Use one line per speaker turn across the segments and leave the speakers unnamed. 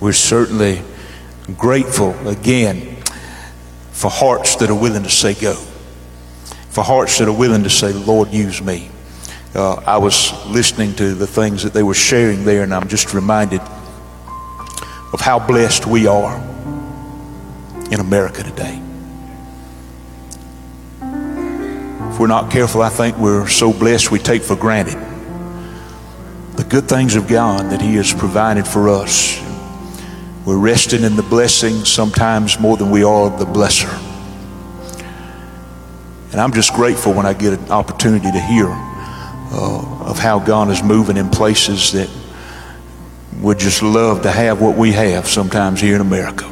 We're certainly grateful again for hearts that are willing to say go, for hearts that are willing to say, Lord, use me. Uh, I was listening to the things that they were sharing there, and I'm just reminded of how blessed we are in America today. If we're not careful, I think we're so blessed we take for granted the good things of God that He has provided for us. We're resting in the blessing sometimes more than we are the blesser. And I'm just grateful when I get an opportunity to hear uh, of how God is moving in places that would just love to have what we have sometimes here in America.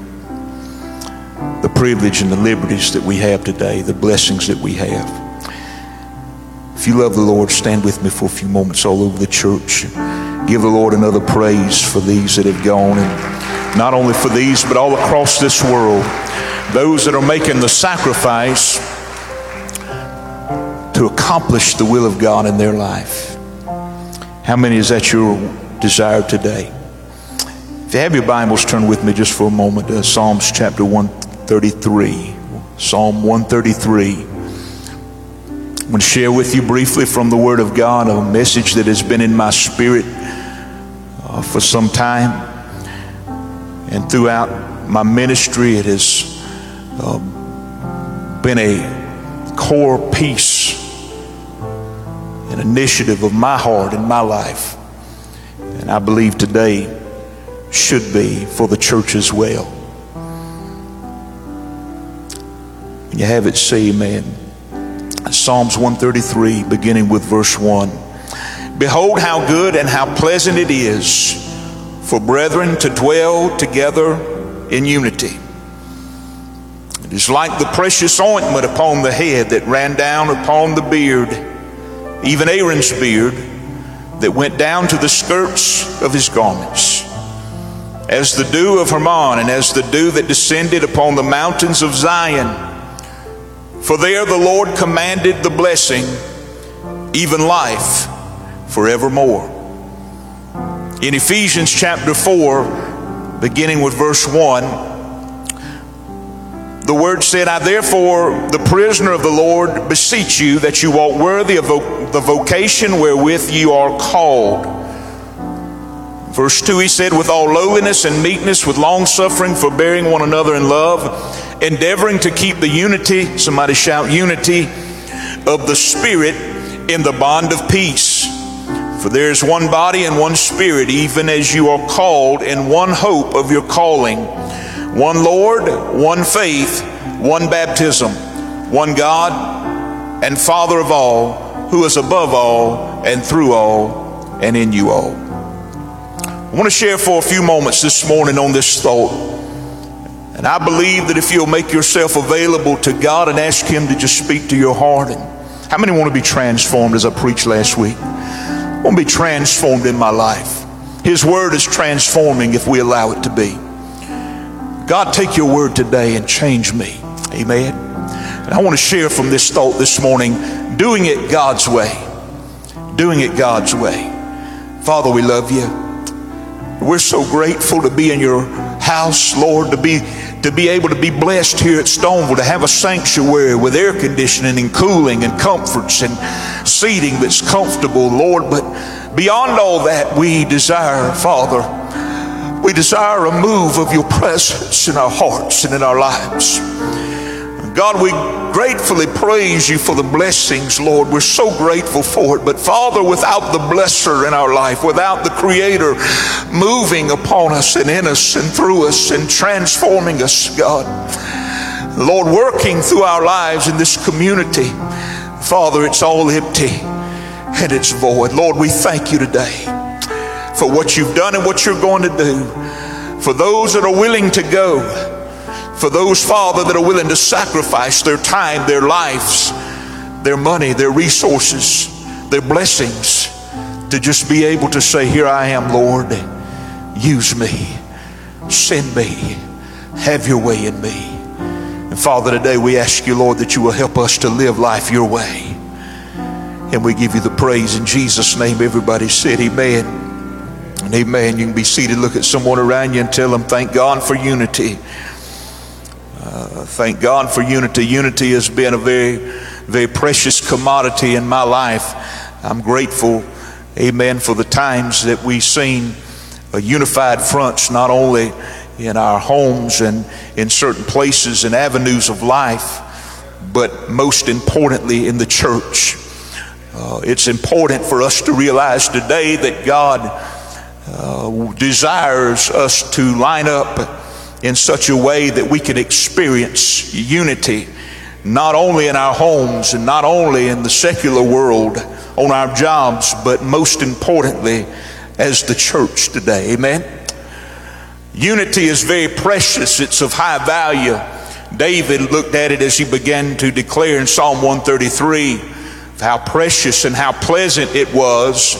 The privilege and the liberties that we have today, the blessings that we have. If you love the Lord, stand with me for a few moments all over the church. Give the Lord another praise for these that have gone, and not only for these, but all across this world. Those that are making the sacrifice to accomplish the will of God in their life. How many is that your desire today? If you have your Bibles, turn with me just for a moment to Psalms chapter 133. Psalm 133. I'm going to share with you briefly from the Word of God a message that has been in my spirit uh, for some time. And throughout my ministry, it has uh, been a core piece, an initiative of my heart and my life. And I believe today should be for the church as well. When you have it, say amen. Psalms 133, beginning with verse 1. Behold, how good and how pleasant it is for brethren to dwell together in unity. It is like the precious ointment upon the head that ran down upon the beard, even Aaron's beard, that went down to the skirts of his garments. As the dew of Hermon, and as the dew that descended upon the mountains of Zion. For there the Lord commanded the blessing, even life forevermore. In Ephesians chapter 4, beginning with verse 1, the word said, I therefore, the prisoner of the Lord, beseech you that you walk worthy of the vocation wherewith you are called. Verse 2, he said, With all lowliness and meekness, with long suffering, forbearing one another in love endeavoring to keep the unity, somebody shout unity, of the Spirit in the bond of peace. For there is one body and one Spirit, even as you are called in one hope of your calling, one Lord, one faith, one baptism, one God and Father of all, who is above all and through all and in you all. I want to share for a few moments this morning on this thought. And I believe that if you'll make yourself available to God and ask Him to just speak to your heart, and how many want to be transformed as I preached last week? I want to be transformed in my life. His word is transforming if we allow it to be. God, take your word today and change me. Amen. And I want to share from this thought this morning doing it God's way. Doing it God's way. Father, we love you. We're so grateful to be in your house, Lord, to be to be able to be blessed here at Stoneville, to have a sanctuary with air conditioning and cooling and comforts and seating that's comfortable, Lord. But beyond all that, we desire, Father, we desire a move of your presence in our hearts and in our lives. God, we gratefully praise you for the blessings, Lord. We're so grateful for it. But Father, without the blesser in our life, without the Creator moving upon us and in us and through us and transforming us, God, Lord, working through our lives in this community, Father, it's all empty and it's void. Lord, we thank you today for what you've done and what you're going to do. For those that are willing to go, for those, Father, that are willing to sacrifice their time, their lives, their money, their resources, their blessings to just be able to say, Here I am, Lord. Use me. Send me. Have your way in me. And Father, today we ask you, Lord, that you will help us to live life your way. And we give you the praise in Jesus' name. Everybody said, Amen. And amen. You can be seated, look at someone around you, and tell them, Thank God for unity. Thank God for unity. Unity has been a very, very precious commodity in my life. I'm grateful, amen, for the times that we've seen a unified fronts, not only in our homes and in certain places and avenues of life, but most importantly in the church. Uh, it's important for us to realize today that God uh, desires us to line up in such a way that we can experience unity, not only in our homes and not only in the secular world, on our jobs, but most importantly, as the church today. Amen. Unity is very precious, it's of high value. David looked at it as he began to declare in Psalm 133 how precious and how pleasant it was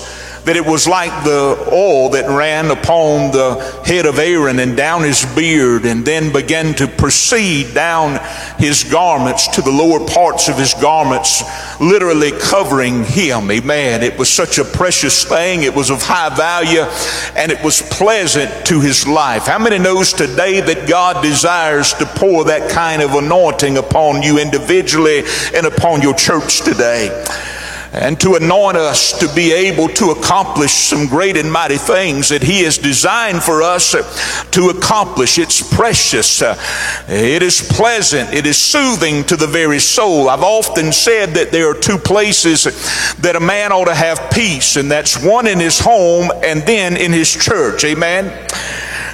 that it was like the oil that ran upon the head of Aaron and down his beard and then began to proceed down his garments to the lower parts of his garments, literally covering him. Amen. It was such a precious thing. It was of high value and it was pleasant to his life. How many knows today that God desires to pour that kind of anointing upon you individually and upon your church today? And to anoint us to be able to accomplish some great and mighty things that He has designed for us to accomplish. It's precious, it is pleasant, it is soothing to the very soul. I've often said that there are two places that a man ought to have peace, and that's one in his home and then in his church. Amen.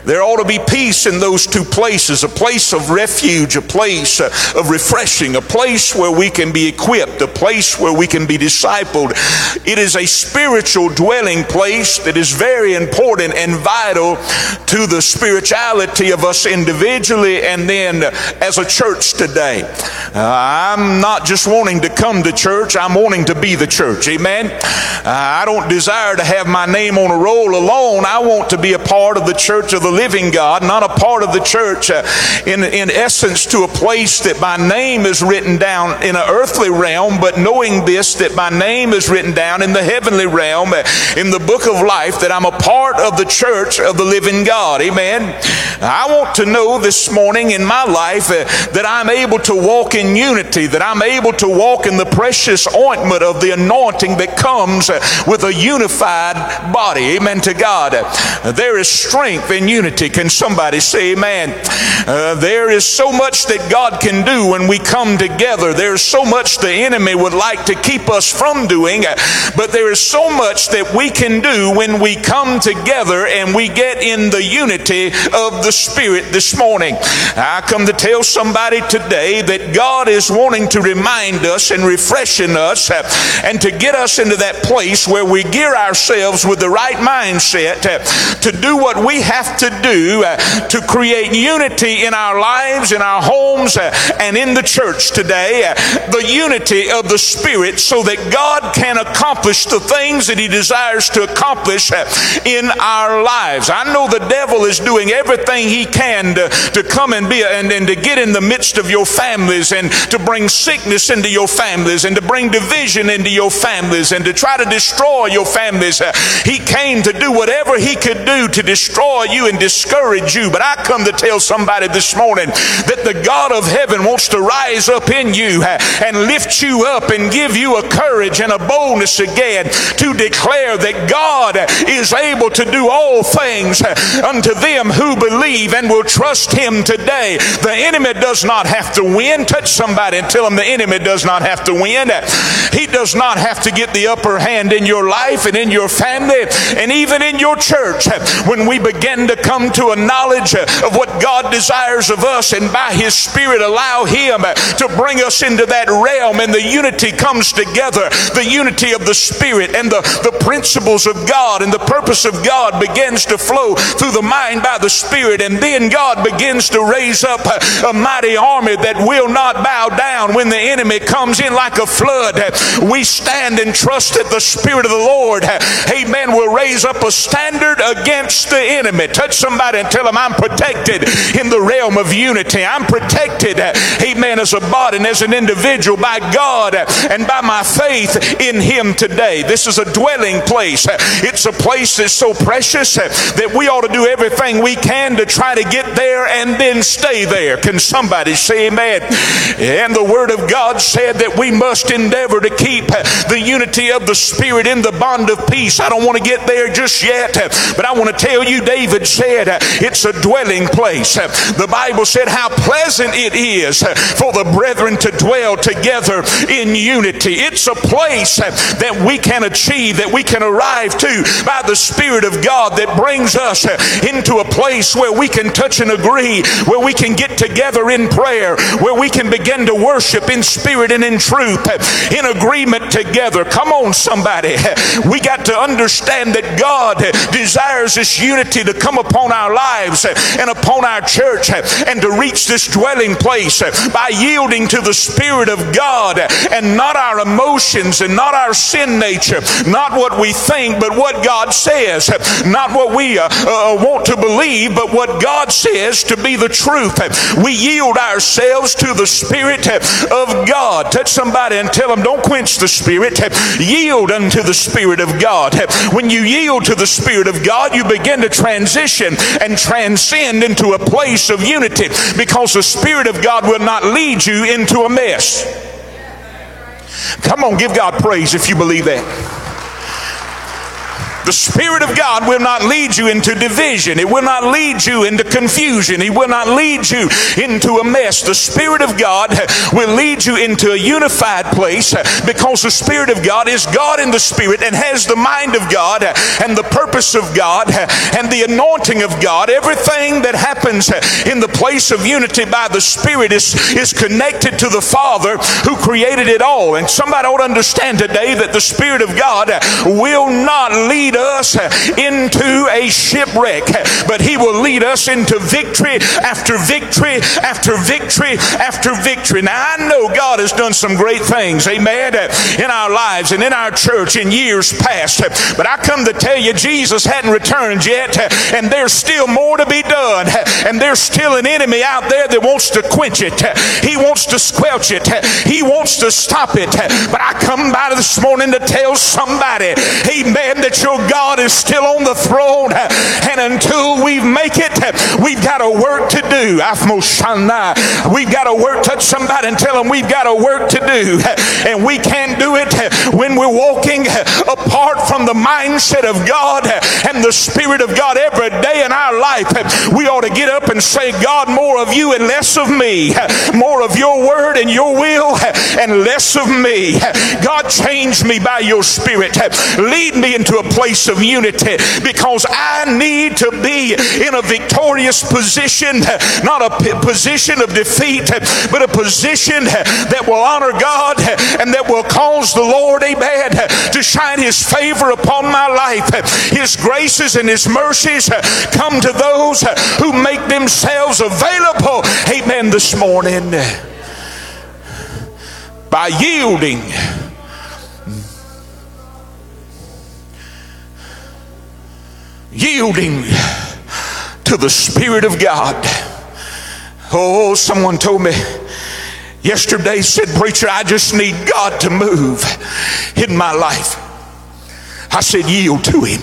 There ought to be peace in those two places a place of refuge, a place uh, of refreshing, a place where we can be equipped, a place where we can be discipled. It is a spiritual dwelling place that is very important and vital to the spirituality of us individually and then as a church today. Uh, I'm not just wanting to come to church, I'm wanting to be the church. Amen. Uh, I don't desire to have my name on a roll alone. I want to be a part of the church of the living God, not a part of the church, uh, in, in essence, to a place that my name is written down in an earthly realm, but knowing this, that my name is written down in the heavenly realm, uh, in the book of life, that I'm a part of the church of the living God. Amen. I want to know this morning in my life uh, that I'm able to walk in unity, that I'm able to walk in the precious ointment of the anointing that comes uh, with a unified body. Amen to God. There is strength in unity unity. Can somebody say amen? Uh, there is so much that God can do when we come together. There's so much the enemy would like to keep us from doing, uh, but there is so much that we can do when we come together and we get in the unity of the Spirit this morning. I come to tell somebody today that God is wanting to remind us and refreshing us uh, and to get us into that place where we gear ourselves with the right mindset uh, to do what we have to do uh, to create unity in our lives, in our homes, uh, and in the church today. Uh, the unity of the Spirit so that God can accomplish the things that He desires to accomplish in our lives. I know the devil is doing everything he can to, to come and be and, and to get in the midst of your families and to bring sickness into your families and to bring division into your families and to try to destroy your families. He came to do whatever he could do to destroy you and discourage you. But I come to tell somebody this morning that the God of heaven wants to rise up in you and lift you up and give you a courage and a boldness again to declare that God is able to do all things unto them who believe and will trust Him today. The enemy does not have to win. Touch somebody and tell them the enemy does not have to win. He does not have to get the upper hand in your life and in your family and even in your church. When we begin to come to a knowledge of what God desires of us and by His Spirit allow Him to bring us into that realm and the unity comes together. The unity of the Spirit and the, the principles of God and the purpose of God begins to flow through the mind by the Spirit and then God begins to raise up a, a mighty army that will not bow down when the enemy comes in like a flood. We stand and trust that the Spirit of the Lord, amen, will raise up a standard against the enemy. Touch somebody and tell them I'm protected in the realm of unity. I'm protected, amen, as a body and as an individual by God and by my faith in Him today. This is a dwelling place. It's a place that's so precious that we ought to do everything we can to try to get there and then stay there. Can somebody say amen? And the Word of God said that we must endeavor to keep the unity of the Spirit in the bond of peace. I don't want to get there just yet, but I want to tell you, David said, it's a dwelling place. The Bible said how pleasant it is for the brethren to dwell together in unity. It's a place that we can achieve, that we can arrive to by the Spirit of God that brings us into a place where we can touch and agree, where we can get together in prayer, where we can begin to worship in spirit and in truth, in agreement together. Come on, somebody. We got to understand that God desires this unity to come upon our lives and upon our church and to reach this dwelling place by yielding to the Spirit of God and not our emotions and not our sin nature, not what we think, but what God says, not what we uh, uh, want to believe, but what God says to be the truth. We yield ourselves to the Spirit of God. Touch somebody and tell them, don't quench the Spirit. Yield unto the Spirit of God. When you yield to the Spirit of God, you begin to transition and transcend into a place of unity because the Spirit of God will not lead you into a mess. Come on, give God praise if you believe that. The Spirit of God will not lead you into division. It will not lead you into confusion. He will not lead you into a mess. The Spirit of God will lead you into a unified place because the Spirit of God is God in the Spirit and has the mind of God and the purpose of God and the anointing of God. Everything that happens in the place of unity by the Spirit is, is connected to the Father who created it all. And somebody ought to understand today that the Spirit of God will not lead lead us into a shipwreck, but He will lead us into victory after victory after victory after victory. Now, I know God has done some great things, amen, in our lives and in our church in years past, but I come to tell you, Jesus hadn't returned yet, and there's still more to be done, and there's still an enemy out there that wants to quench it, he wants to squelch it, he wants to stop it. But I come by this morning to tell somebody, amen, that your God is still on the throne. And until we make it, we've got a work to do. We've got to work. Touch somebody and tell them we've got a work to do. And we can't do it when we're walking apart from the mindset of God and the Spirit of God every day in our life. We ought to get up and say, God, more of you and less of me. More of your word and your will and less of me. God, change me by your Spirit. Lead me into a place place of unity because I need to be in a victorious position, not a position of defeat, but a position that will honor God and that will cause the Lord, amen, to shine His favor upon my life. His graces and His mercies come to those who make themselves available, amen, this morning by yielding yielding to the Spirit of God. Oh, someone told me yesterday, said, Preacher, I just need God to move in my life. I said, Yield to Him.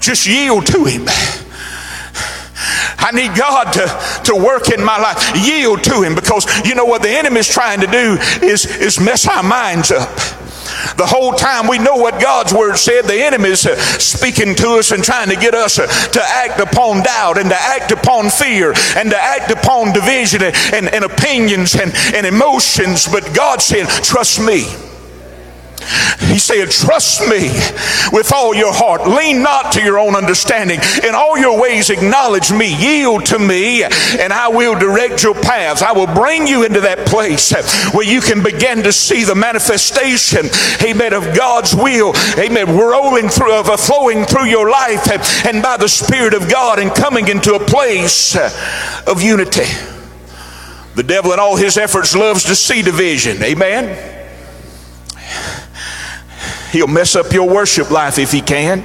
Just yield to Him. I need God to, to work in my life. Yield to Him because you know what the enemy is trying to do is, is mess our minds up. The whole time we know what God's word said, the enemy is uh, speaking to us and trying to get us uh, to act upon doubt and to act upon fear and to act upon division and, and, and opinions and, and emotions. But God said, Trust me. He said, Trust me with all your heart. Lean not to your own understanding. In all your ways, acknowledge me. Yield to me, and I will direct your paths. I will bring you into that place where you can begin to see the manifestation, amen, of God's will, amen, rolling through, of flowing through your life, and by the Spirit of God, and coming into a place of unity. The devil, in all his efforts, loves to see division. Amen. He'll mess up your worship life if he can.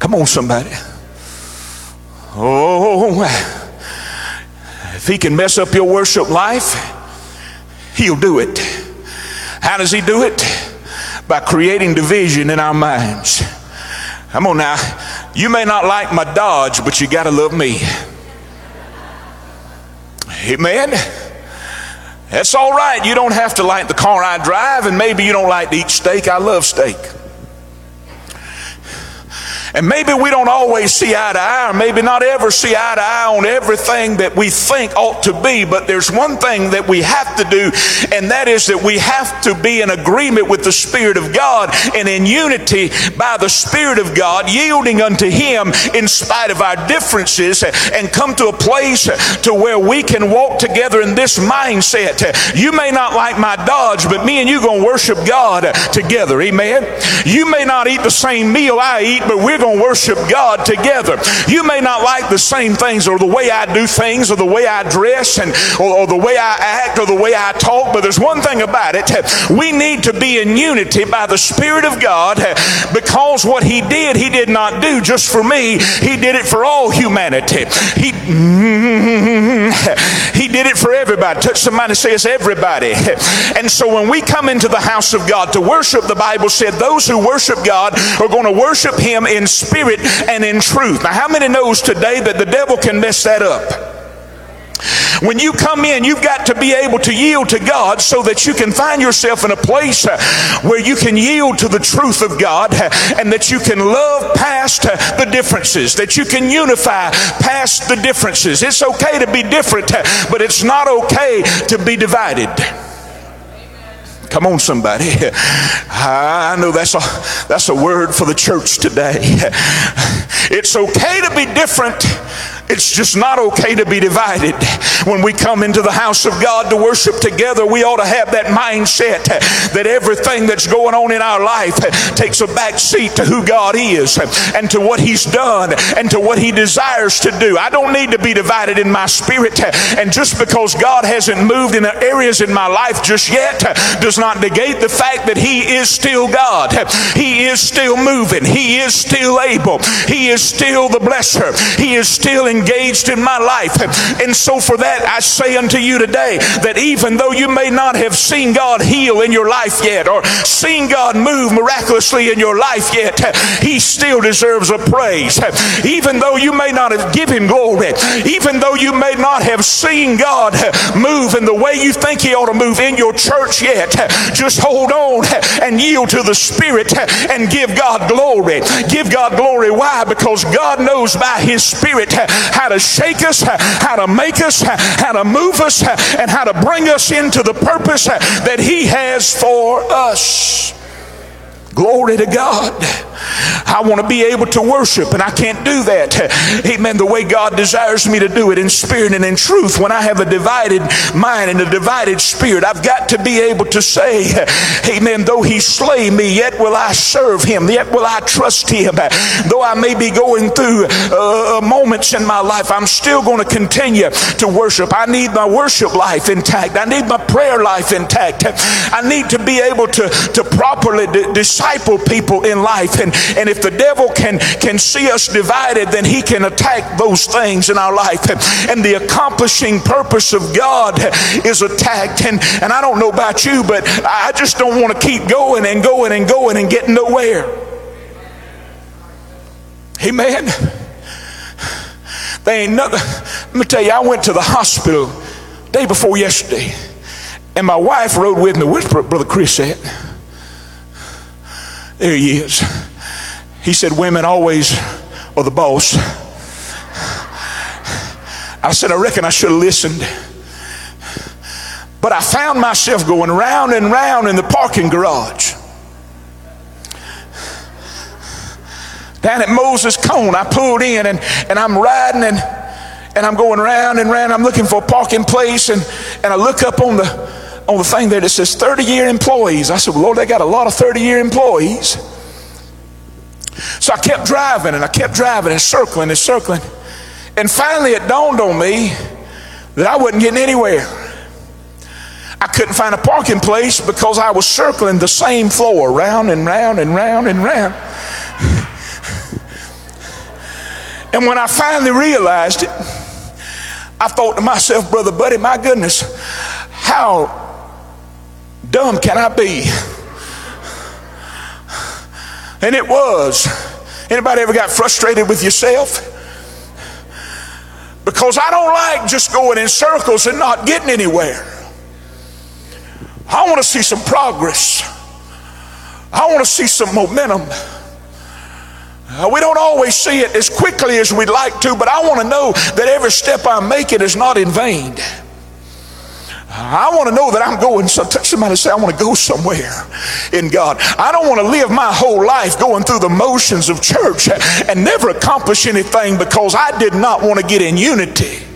Come on, somebody. Oh, if he can mess up your worship life, he'll do it. How does he do it? By creating division in our minds. Come on now. You may not like my Dodge, but you got to love me. Amen. That's all right. You don't have to like the car I drive, and maybe you don't like to eat steak. I love steak. And maybe we don't always see eye to eye, or maybe not ever see eye to eye on everything that we think ought to be, but there's one thing that we have to do, and that is that we have to be in agreement with the Spirit of God and in unity by the Spirit of God, yielding unto Him in spite of our differences, and come to a place to where we can walk together in this mindset. You may not like my Dodge, but me and you gonna worship God together. Amen. You may not eat the same meal I eat, but we're going to worship God together. You may not like the same things or the way I do things or the way I dress and or, or the way I act or the way I talk, but there's one thing about it. We need to be in unity by the Spirit of God because what He did, He did not do just for me. He did it for all humanity. He, he did it for everybody. Touch somebody say it's everybody. And so when we come into the house of God to worship, the Bible said those who worship God are going to worship Him in spirit and in truth. Now, how many knows today that the devil can mess that up? When you come in, you've got to be able to yield to God so that you can find yourself in a place uh, where you can yield to the truth of God uh, and that you can love past uh, the differences, that you can unify past the differences. It's okay to be different, but it's not okay to be divided. Come on, somebody. I know that's a, that's a word for the church today. It's okay to be different it's just not okay to be divided. When we come into the house of God to worship together, we ought to have that mindset that everything that's going on in our life takes a back seat to who God is and to what He's done and to what He desires to do. I don't need to be divided in my spirit. And just because God hasn't moved in areas in my life just yet does not negate the fact that He is still God. He is still moving. He is still able. He is still the blesser. He is still in engaged in my life. And so, for that, I say unto you today that even though you may not have seen God heal in your life yet or seen God move miraculously in your life yet, He still deserves a praise. Even though you may not have given glory, even though you may not have seen God move in the way you think He ought to move in your church yet, just hold on and yield to the Spirit and give God glory. Give God glory. Why? Because God knows by His Spirit how to shake us, how to make us, how to move us, and how to bring us into the purpose that He has for us. Glory to God. I want to be able to worship, and I can't do that. Amen. The way God desires me to do it in spirit and in truth. When I have a divided mind and a divided spirit, I've got to be able to say, Amen. Though he slay me, yet will I serve him, yet will I trust him. Though I may be going through uh, moments in my life, I'm still going to continue to worship. I need my worship life intact, I need my prayer life intact. I need to be able to, to properly disciple people in life and and if the devil can, can see us divided, then he can attack those things in our life. And and the accomplishing purpose of God is attacked. And, and I don't know about you, but I just don't want to keep going and going and going and getting nowhere. Amen. They ain't nothing. Let me tell you, I went to the hospital day before yesterday, and my wife rode with me. Where's Brother Chris at? There he is. He said, Women always are the boss. I said, I reckon I should have listened. But I found myself going round and round in the parking garage. Down at Moses Cone, I pulled in and, and I'm riding and, and I'm going round and round. I'm looking for a parking place and, and I look up on the on the thing there that says 30 year employees. I said, well, Lord, they got a lot of 30 year employees. So I kept driving and I kept driving and circling and circling. And finally it dawned on me that I wasn't getting anywhere. I couldn't find a parking place because I was circling the same floor round and round and round and round. And when I finally realized it, I thought to myself, Brother Buddy, my goodness, how dumb can I be? And it was. Anybody ever got frustrated with yourself? Because I don't like just going in circles and not getting anywhere. I want to see some progress. I want to see some momentum. Uh, we don't always see it as quickly as we'd like to, but I want to know that every step I'm making is not in vain. I want to know that I'm going. So somebody say, I want to go somewhere in God. I don't want to live my whole life going through the motions of church and never accomplish anything because I did not want to get in unity.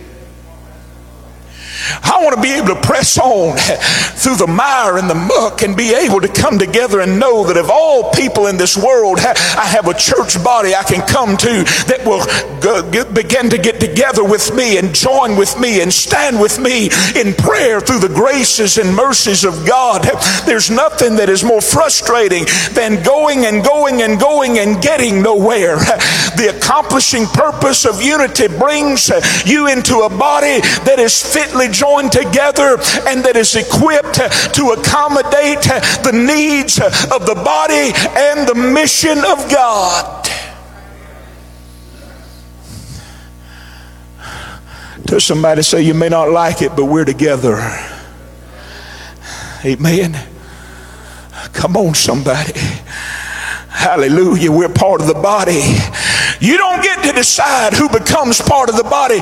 I want to be able to press on through the mire and the muck and be able to come together and know that of all people in this world, I have a church body I can come to that will begin to get together with me and join with me and stand with me in prayer through the graces and mercies of God. There's nothing that is more frustrating than going and going and going and getting nowhere. The accomplishing purpose of unity brings you into a body that is fitly joined together and that is equipped to accommodate the needs of the body and the mission of God. To somebody say, You may not like it, but we're together. Amen. Come on, somebody. Hallelujah. We're part of the body. You don't get to decide who becomes part of the body,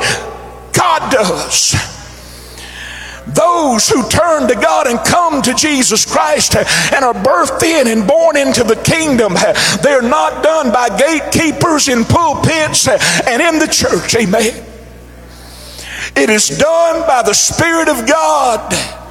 God does those who turn to God and come to Jesus Christ and are birthed in and born into the kingdom, they're not done by gatekeepers in pulpits and in the church. Amen. It is done by the Spirit of God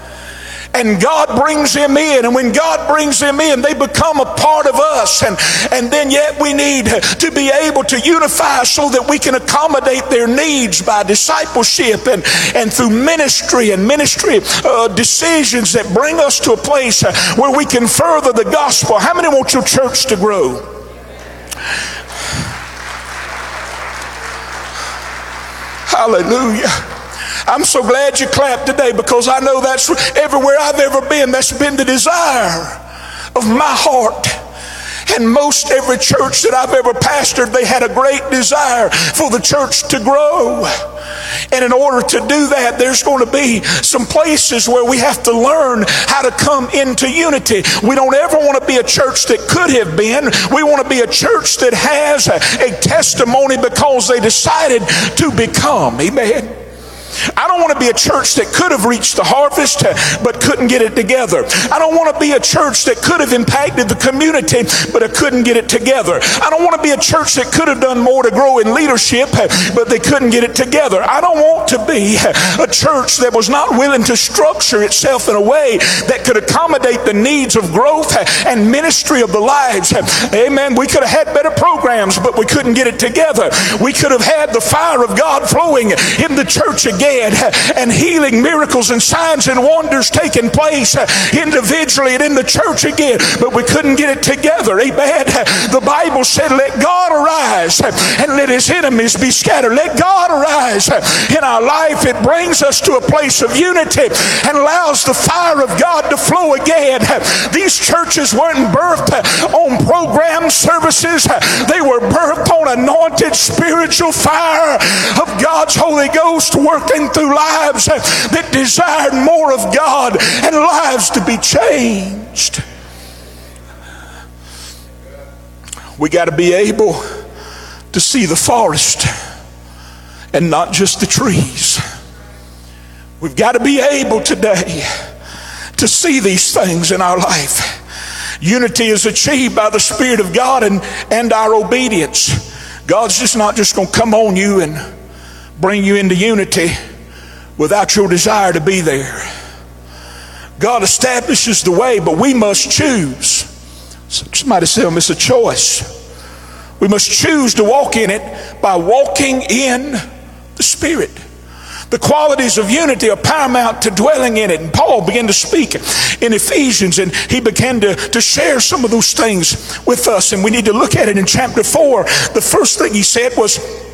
and God brings them in. And when God brings them in, they become a part of us. And, and then yet we need to be able to unify so that we can accommodate their needs by discipleship and, and through ministry and ministry uh, decisions that bring us to a place where we can further the gospel. How many want your church to grow? Hallelujah. I'm so glad you clapped today because I know that's everywhere I've ever been, that's been the desire of my heart. And most every church that I've ever pastored, they had a great desire for the church to grow. And in order to do that, there's going to be some places where we have to learn how to come into unity. We don't ever want to be a church that could have been. We want to be a church that has a, a testimony because they decided to become. Amen. I don't want to be a church that could have reached the harvest uh, but couldn't get it together. I don't want to be a church that could have impacted the community but I couldn't get it together. I don't want to be a church that could have done more to grow in leadership uh, but they couldn't get it together. I don't want to be uh, a church that was not willing to structure itself in a way that could accommodate the needs of growth and ministry of the lives. Amen. We could have had better programs but we couldn't get it together. We could have had the fire of God flowing in the church again and healing miracles and signs and wonders taking place individually and in the church again, but we couldn't get it together. Amen. The Bible said, Let God arise and let his enemies be scattered. Let God arise in our life. It brings us to a place of unity and allows the fire of God to flow again. These churches weren't birthed on program services, they were birthed on anointed spiritual fire of God's Holy Ghost working walking through lives that desired more of God and lives to be changed. We got to be able to see the forest and not just the trees. We've got to be able today to see these things in our life. Unity is achieved by the Spirit of God and, and our obedience. God's just not just going to come on you and bring you into unity without your desire to be there. God establishes the way, but we must choose. Somebody said, oh, it's a choice. We must choose to walk in it by walking in the Spirit. The qualities of unity are paramount to dwelling in it. And Paul began to speak in Ephesians and he began to, to share some of those things with us. And we need to look at it in chapter 4. The first thing he said was,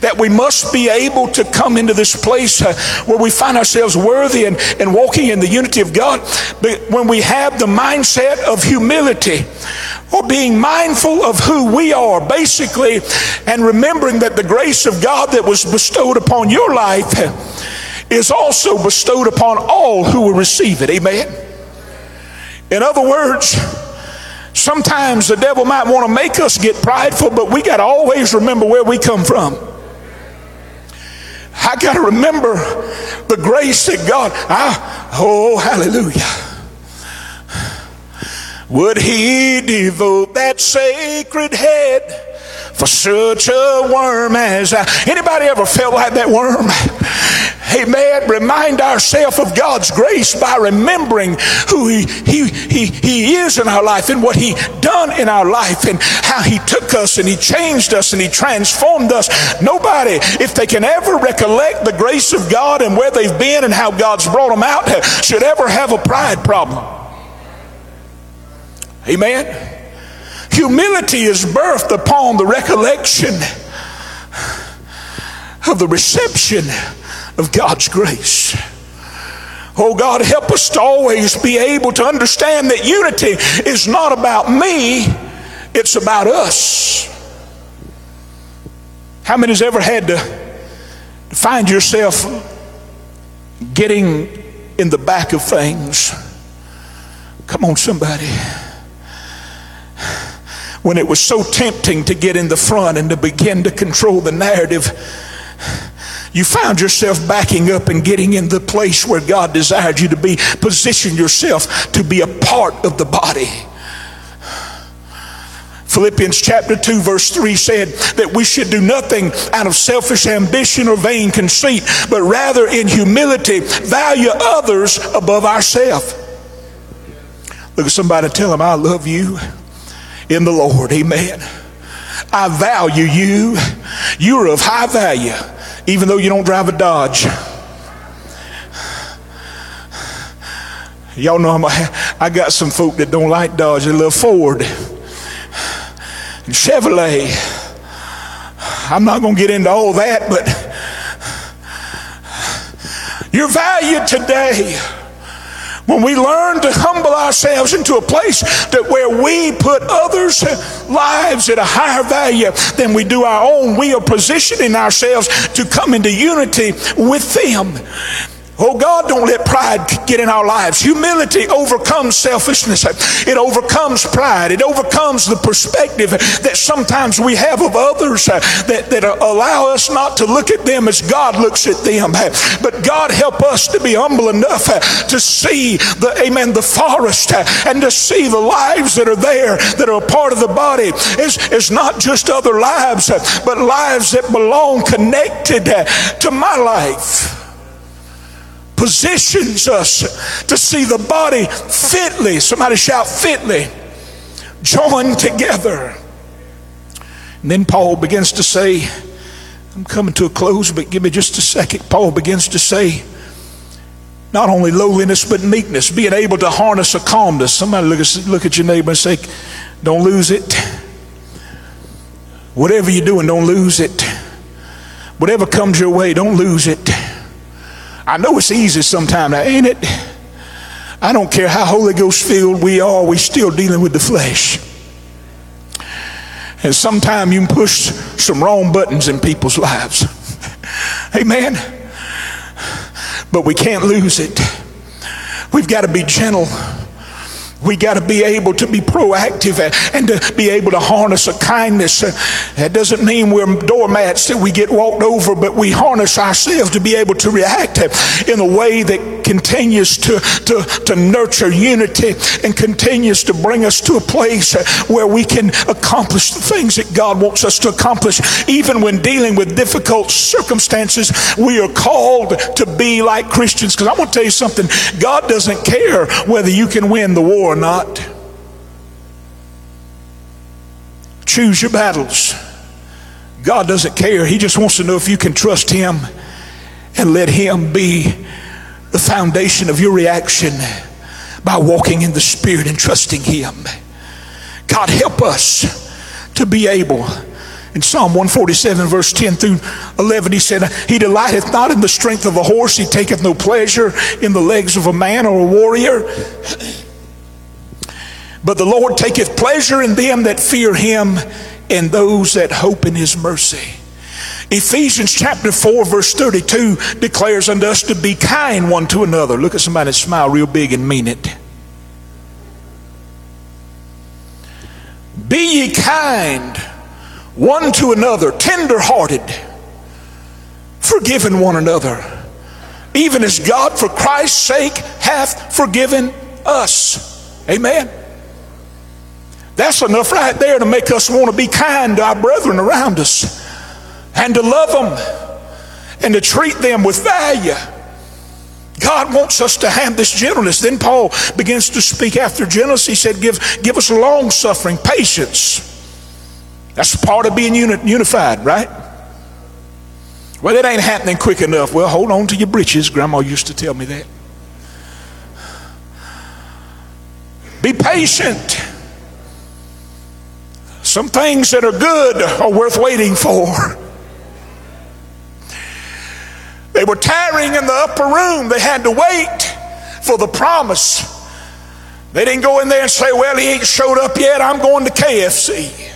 that we must be able to come into this place uh, where we find ourselves worthy and, and walking in the unity of God. But when we have the mindset of humility or being mindful of who we are, basically, and remembering that the grace of God that was bestowed upon your life is also bestowed upon all who will receive it. Amen. In other words, sometimes the devil might want to make us get prideful, but we got to always remember where we come from. I got to remember the grace that God, I, oh, hallelujah. Would he devote that sacred head for such a worm as I? Anybody ever felt like that worm? Amen. Remind ourselves of God's grace by remembering who he, he, he, he is in our life and what He done in our life and how He took us and He changed us and He transformed us. Nobody, if they can ever recollect the grace of God and where they've been and how God's brought them out, should ever have a pride problem. Amen. Humility is birthed upon the recollection of the reception of God's grace. Oh God, help us to always be able to understand that unity is not about me, it's about us. How many has ever had to find yourself getting in the back of things? Come on, somebody. When it was so tempting to get in the front and to begin to control the narrative you found yourself backing up and getting in the place where God desired you to be. Position yourself to be a part of the body. Philippians chapter 2, verse 3 said that we should do nothing out of selfish ambition or vain conceit, but rather in humility value others above ourselves. Look at somebody tell them, I love you in the Lord. Amen. I value you. You're of high value even though you don't drive a Dodge. Y'all know I'm a, I got some folk that don't like Dodge. They love Ford and Chevrolet. I'm not going to get into all that, but your value today when we learn to humble ourselves into a place that where we put others' lives at a higher value than we do our own, we are positioning ourselves to come into unity with them. Oh God, don't let pride get in our lives. Humility overcomes selfishness. It overcomes pride. It overcomes the perspective that sometimes we have of others that, that allow us not to look at them as God looks at them. But God help us to be humble enough to see the, amen, the forest and to see the lives that are there that are a part of the body is, is not just other lives, but lives that belong connected to my life positions us to see the body fitly, somebody shout fitly, joined together. And then Paul begins to say, I'm coming to a close, but give me just a second. Paul begins to say, not only lowliness, but meekness, being able to harness a calmness. Somebody look at, look at your neighbor and say, Don't lose it. Whatever you're doing, don't lose it. Whatever comes your way, don't lose it. I know it's easy sometimes, ain't it? I don't care how Holy Ghost filled we are, we're still dealing with the flesh. And sometimes you can push some wrong buttons in people's lives. Amen. But we can't lose it. We've got to be gentle we got to be able to be proactive and to be able to harness a kindness. Uh, that doesn't mean we're doormats that we get walked over, but we harness ourselves to be able to react in a way that continues to, to, to nurture unity and continues to bring us to a place uh, where we can accomplish the things that God wants us to accomplish. Even when dealing with difficult circumstances, we are called to be like Christians. Because I want to tell you something God doesn't care whether you can win the war or not. Choose your battles. God doesn't care. He just wants to know if you can trust Him and let Him be the foundation of your reaction by walking in the Spirit and trusting Him. God, help us to be able In Psalm 147, verse 10 through 11, he said, He delighteth not in the strength of a horse, he taketh no pleasure in the legs of a man or a warrior. But the Lord taketh pleasure in them that fear him and those that hope in his mercy. Ephesians chapter 4, verse 32 declares unto us to be kind one to another. Look at somebody smile real big and mean it. Be ye kind one to another, tender hearted, forgiving one another, even as God for Christ's sake hath forgiven us. Amen. That's enough right there to make us want to be kind to our brethren around us and to love them and to treat them with value. God wants us to have this gentleness. Then Paul begins to speak after gentleness. He said, Give, give us long suffering, patience. That's part of being uni- unified, right? Well, it ain't happening quick enough. Well, hold on to your britches. Grandma used to tell me that. Be patient. Some things that are good are worth waiting for. They were tarrying in the upper room. They had to wait for the promise. They didn't go in there and say, Well, he ain't showed up yet. I'm going to KFC.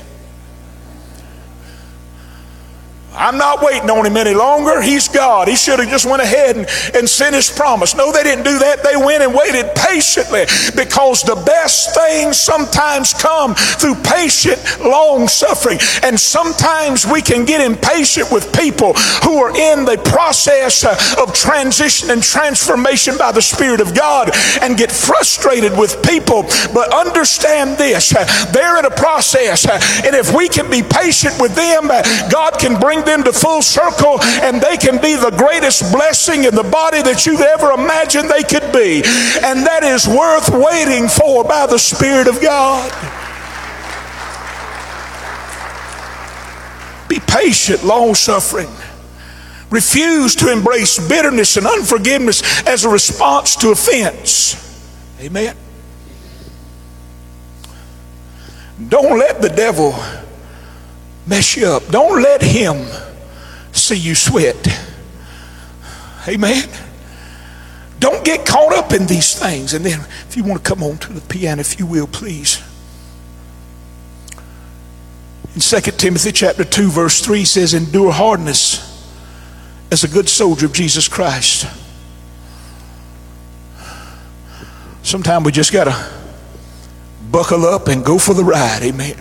I'm not waiting on him any longer. He's God. He should have just went ahead and, and sent his promise. No, they didn't do that. They went and waited patiently because the best things sometimes come through patient long suffering. And sometimes we can get impatient with people who are in the process uh, of transition and transformation by the Spirit of God and get frustrated with people. But understand this, uh, they're in a process. Uh, and if we can be patient with them, God can bring them to full circle and they can be the greatest blessing in the body that you've ever imagined they could be. And that is worth waiting for by the Spirit of God. Be patient, long suffering. Refuse to embrace bitterness and unforgiveness as a response to offense. Amen. Don't let the devil mess you up. Don't let him see you sweat. Amen. Don't get caught up in these things. And then, if you want to come on to the piano, if you will, please. In 2 Timothy chapter 2, verse 3 says, Endure hardness as a good soldier of Jesus Christ. Sometimes we just got to buckle up and go for the ride. Amen.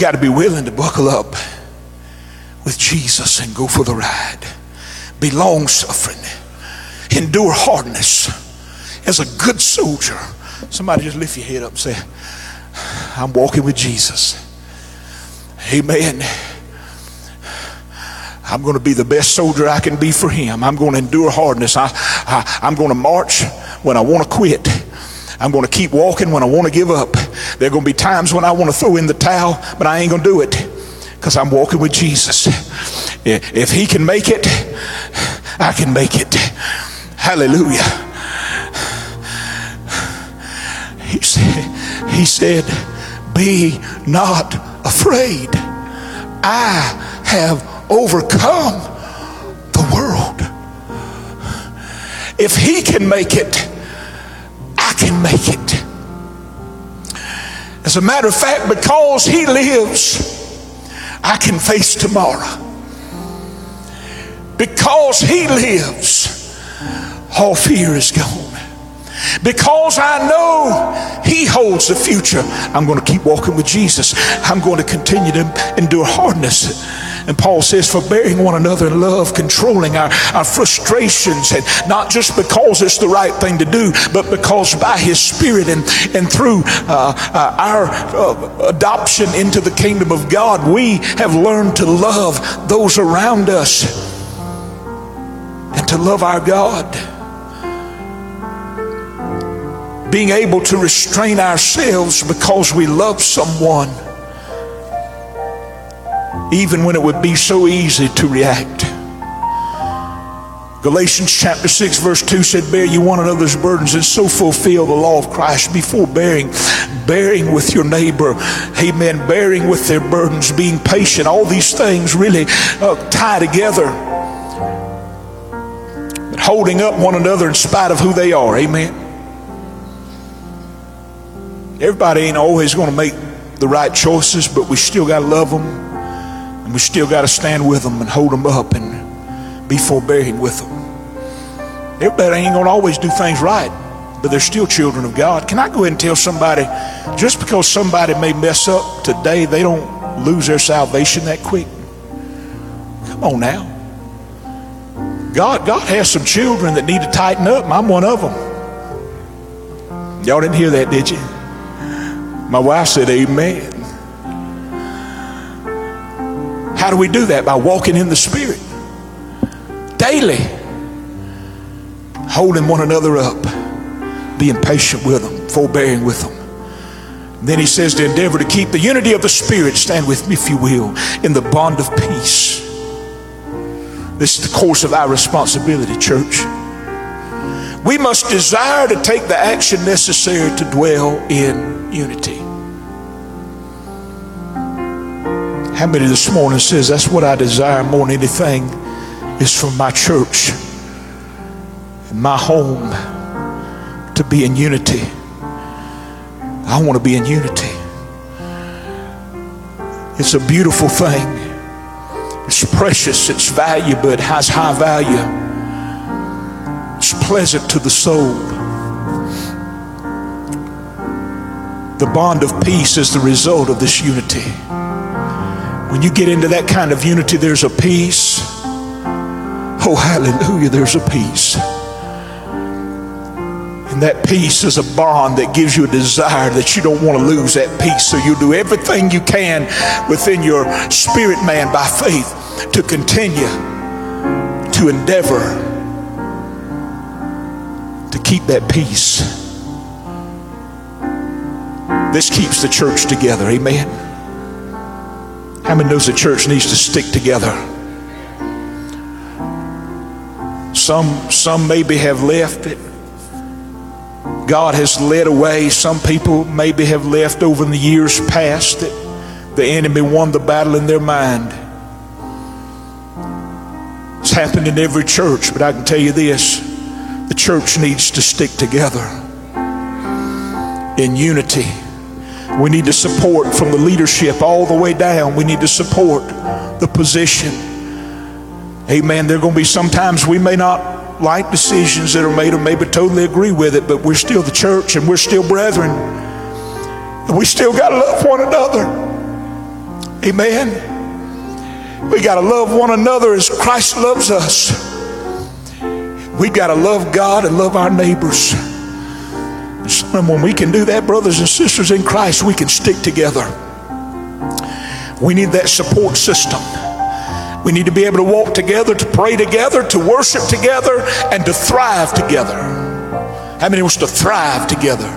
Got to be willing to buckle up with Jesus and go for the ride. Be long suffering. Endure hardness as a good soldier. Somebody just lift your head up and say, I'm walking with Jesus. Amen. I'm going to be the best soldier I can be for him. I'm going to endure hardness. I, I, am going to march when I want to quit. I'm going to keep walking when I want to give up. There are going to be times when I want to throw in the towel, but I ain't going to do it because I'm walking with Jesus. If he can make it, I can make it. Hallelujah. He said, he said, Be not afraid. I have overcome the world. If he can make it, can make it. As a matter of fact, because he lives, I can face tomorrow. Because he lives, all fear is gone. Because I know He holds the future, I'm going to keep walking with Jesus. I'm going to continue to endure hardness. And Paul says, forbearing one another in love, controlling our, our frustrations, and not just because it's the right thing to do, but because by His Spirit and, and through uh, uh, our uh, adoption into the kingdom of God, we have learned to love those around us and to love our God. Being able to restrain ourselves because we love someone, even when it would be so easy to react. Galatians chapter 6, verse 2 said, Bear you one another's burdens and so fulfill the law of Christ. Before bearing, bearing with your neighbor, amen, bearing with their burdens, being patient, all these things really uh, tie together. But holding up one another in spite of who they are, amen. Everybody ain't always going to make the right choices, but we still got to love them and we still got to stand with them and hold them up and be forbearing with them. Everybody ain't going to always do things right, but they're still children of God. Can I go ahead and tell somebody just because somebody may mess up today, they don't lose their salvation that quick? Come on now. God, God has some children that need to tighten up. I'm one of them. Y'all didn't hear that, did you? My wife said, Amen. How do we do that? By walking in the Spirit daily, holding one another up, being patient with them, forbearing with them. Then he says to endeavor to keep the unity of the Spirit, stand with me if you will, in the bond of peace. This is the course of our responsibility, church. We must desire to take the action necessary to dwell in unity. How many this morning says that's what I desire more than anything is for my church and my home to be in unity. I want to be in unity. It's a beautiful thing. It's precious, it's valuable, it has high value. It's pleasant to the soul. The bond of peace is the result of this unity. When you get into that kind of unity, there's a peace Oh, hallelujah, there's a peace. And that peace is a bond that gives you a desire that you don't want to lose that peace. So you do everything you can within your spirit man by faith to continue to endeavor to keep that peace. This keeps the church together. Amen. How many knows the church needs to stick together? Some, some maybe have left it. God has led away. Some people maybe have left over in the years past that the enemy won the battle in their mind. It's happened in every church, but I can tell you this the church needs to stick together in unity. We need to support from the leadership all the way down. We need to support the position Amen. There are going to be sometimes we may not like decisions that are made or maybe totally agree with it, but we're still the church and we're still brethren. And we still got to love one another. Amen. We got to love one another as Christ loves us. We got to love God and love our neighbors. And when we can do that, brothers and sisters in Christ, we can stick together. We need that support system. We need to be able to walk together, to pray together, to worship together, and to thrive together. How many wants to thrive together?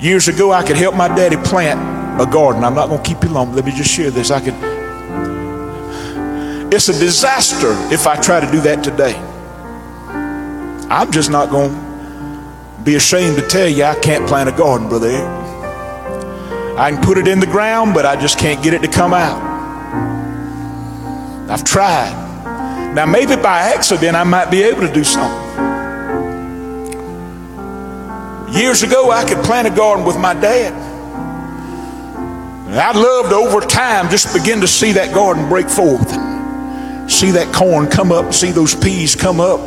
Years ago, I could help my daddy plant a garden. I'm not going to keep you long. Let me just share this. I could. It's a disaster if I try to do that today. I'm just not going to be ashamed to tell you I can't plant a garden, brother. I can put it in the ground, but I just can't get it to come out. I've tried. Now, maybe by accident, I might be able to do something. Years ago, I could plant a garden with my dad. And I'd love to, over time, just begin to see that garden break forth. See that corn come up, see those peas come up,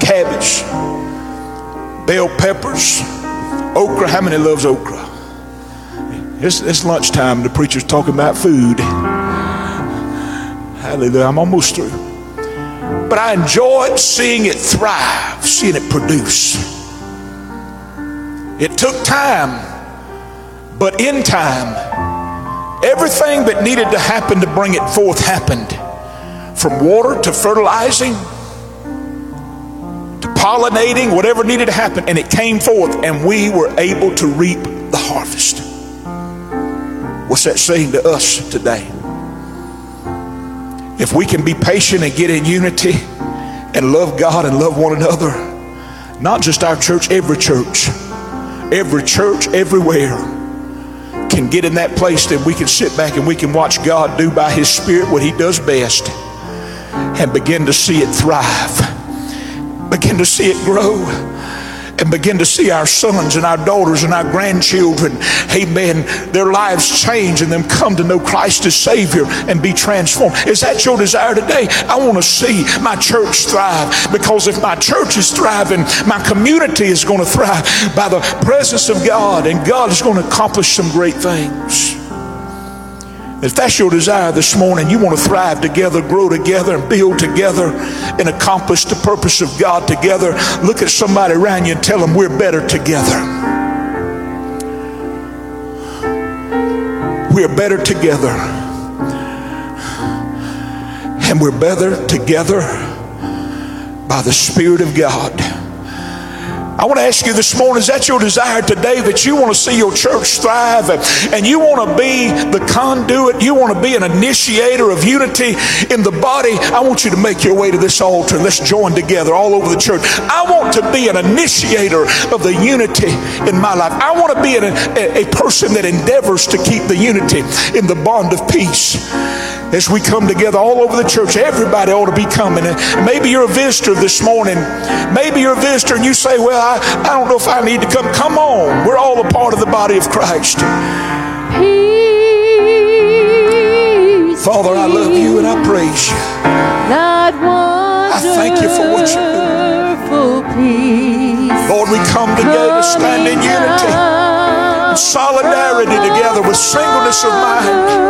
cabbage, bell peppers, okra. How many loves okra? It's, it's lunchtime. The preacher's talking about food. Hallelujah. I'm almost through. But I enjoyed seeing it thrive, seeing it produce. It took time, but in time, everything that needed to happen to bring it forth happened. From water to fertilizing pollinating, whatever needed to happen, and it came forth, and we were able to reap the harvest. What's that saying to us today? If we can be patient and get in unity and love God and love one another, not just our church, every church, every church, everywhere can get in that place that we can sit back and we can watch God do by His Spirit what He does best and begin to see it thrive, begin to see it grow and begin to see our sons and our daughters and our grandchildren, amen, their lives change and them come to know Christ as Savior and be transformed. Is that your desire today? I want to see my church thrive because if my church is thriving, my community is going to thrive by the presence of God and God is going to accomplish some great things. If that's your desire this morning, you want to thrive together, grow together, and build together, and accomplish the purpose of God together, look at somebody around you and tell them we're better together. We're better together. And we're better together by the Spirit of God. I want to ask you this morning is that your desire today that you want to see your church thrive and you want to be the conduit, you want to be an initiator of unity in the body? I want you to make your way to this altar. Let's join together all over the church. I want to be an initiator of the unity in my life. I want to be an, a, a person that endeavors to keep the unity in the bond of peace as we come together all over the church. Everybody ought to be coming. And maybe you're a visitor this morning. Maybe you're a visitor and you say, Well, I, I don't know if I need to come. Come on. We're all a part of the body of Christ.
Peace,
Father, I love you and I praise you. I thank you for what you do.
wonderful peace.
Lord, we come together to stand in unity, in solidarity together with singleness of mind.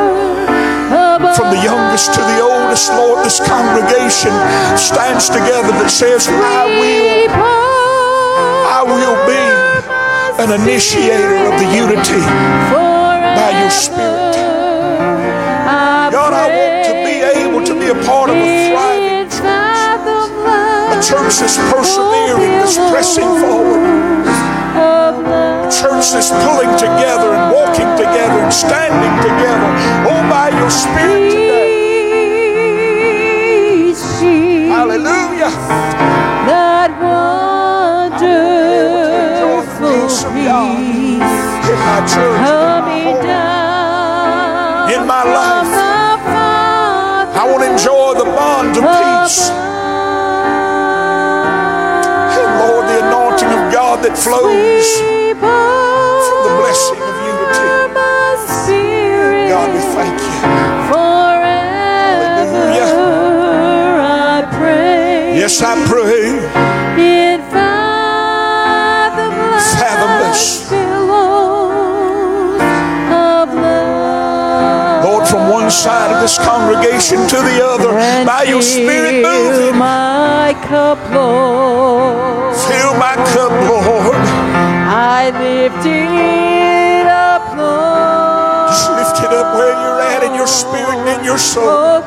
From the youngest to the oldest, Lord, this congregation stands together that says, I will, I will be an initiator of the unity by your Spirit. God, I want to be able to be a part of a thriving church, a church that's persevering, that's pressing forward, a church is pulling together and walking together and standing together. Oh, by your Spirit today. Hallelujah.
That
wonderful peace
peace
In my church,
coming
in my home,
down
in my life. I want to enjoy the bond of peace. That flows from the blessing of unity. God, we thank you.
Forever I pray
Yes, I pray.
in fathomless,
Fathomless.
billows of love.
Lord, from one side of this congregation to the other,
And
by your Spirit
fill
moving.
my cup, Lord.
Fill my cup, Lord.
I lift it up, Lord.
Just lift it up where you're at in your spirit and in your soul.
Oh,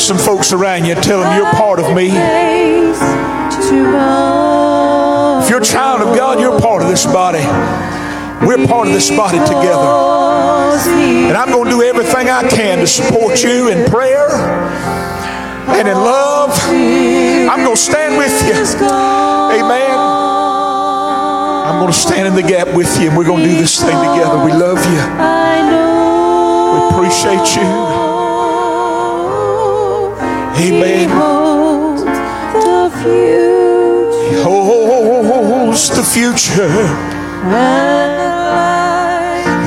some folks around you tell them you're part of me. If you're a child of God, you're part of this body. We're part of this body together. And I'm going to do everything I can to support you in prayer and in love. I'm going to stand with you. Amen. I'm going to stand in the gap with you and we're going to do this thing together. We love you. We appreciate you. Amen. He holds the future.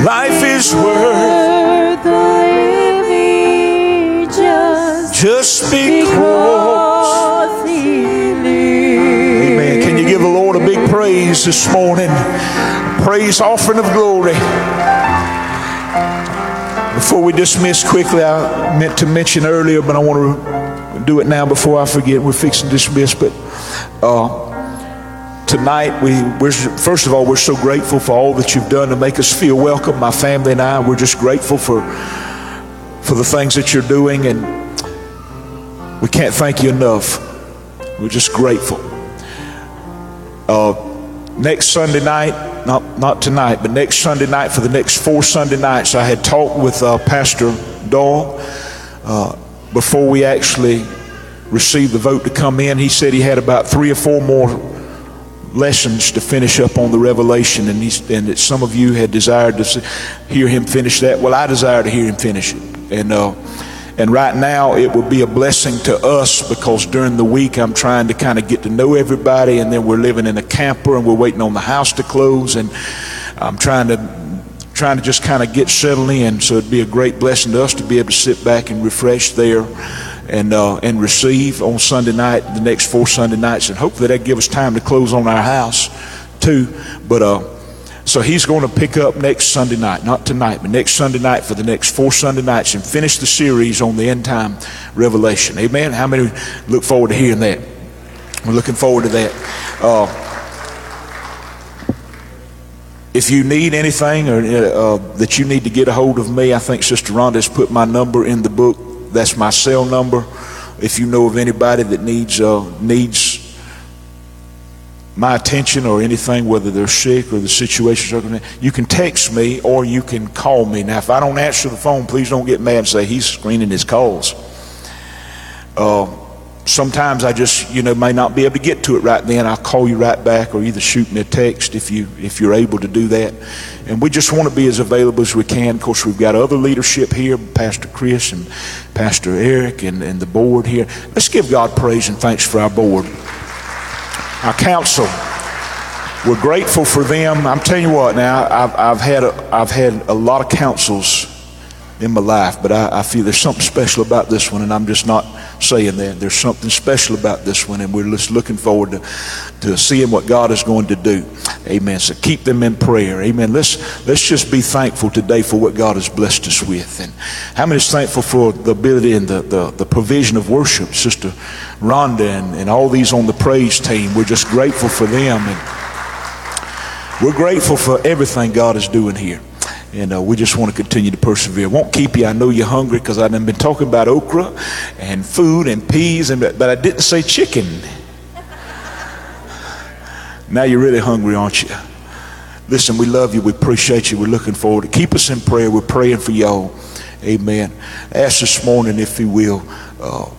Life is worth living just because. Amen. Can you give the Lord a big praise this morning? Praise offering of glory. Before we dismiss quickly, I meant to mention earlier, but I want to do it now before I forget. We're fixing to dismiss, but uh, tonight we we're first of all we're so grateful for all that you've done to make us feel welcome. My family and I we're just grateful for for the things that you're doing, and we can't thank you enough. We're just grateful. Uh, next Sunday night, not not tonight, but next Sunday night for the next four Sunday nights, I had talked with uh, Pastor Dahl uh, before we actually received the vote to come in. He said he had about three or four more lessons to finish up on the revelation, and, and that some of you had desired to hear him finish that. Well, I desire to hear him finish it, and. Uh, and right now, it will be a blessing to us because during the week I'm trying to kind of get to know everybody, and then we're living in a camper and we're waiting on the house to close, and I'm trying to trying to just kind of get settled in. So it'd be a great blessing to us to be able to sit back and refresh there and uh, and receive on Sunday night, the next four Sunday nights, and hopefully that give us time to close on our house too. But uh, so he's going to pick up next Sunday night, not tonight, but next Sunday night for the next four Sunday nights and finish the series on the end time revelation. Amen. How many look forward to hearing that? We're looking forward to that. Uh, if you need anything or uh, that you need to get a hold of me, I think Sister Rhonda has put my number in the book. That's my cell number. If you know of anybody that needs uh, needs my attention or anything, whether they're sick or the situation, you can text me or you can call me. Now, if I don't answer the phone, please don't get mad and say he's screening his calls. Uh, sometimes I just, you know, may not be able to get to it right then. I'll call you right back or either shoot me a text if you if you're able to do that. And we just want to be as available as we can. Of course, we've got other leadership here, Pastor Chris and Pastor Eric and, and the board here. Let's give God praise and thanks for our board our council. We're grateful for them. I'm telling you what, now I've, I've had a, I've had a lot of councils in my life, but I, I, feel there's something special about this one, and I'm just not saying that. There's something special about this one, and we're just looking forward to, to seeing what God is going to do. Amen. So keep them in prayer. Amen. Let's let's just be thankful today for what God has blessed us with. And how many is thankful for the ability and the, the, the provision of worship, Sister Rhonda and, and all these on the praise team. We're just grateful for them and we're grateful for everything God is doing here. And uh, we just want to continue to persevere. Won't keep you. I know you're hungry because I've been talking about okra and food and peas, and but I didn't say chicken. Now you're really hungry, aren't you? Listen, we love you. We appreciate you. We're looking forward to keep us in prayer. We're praying for y'all. Amen. Ask this morning, if you will, uh,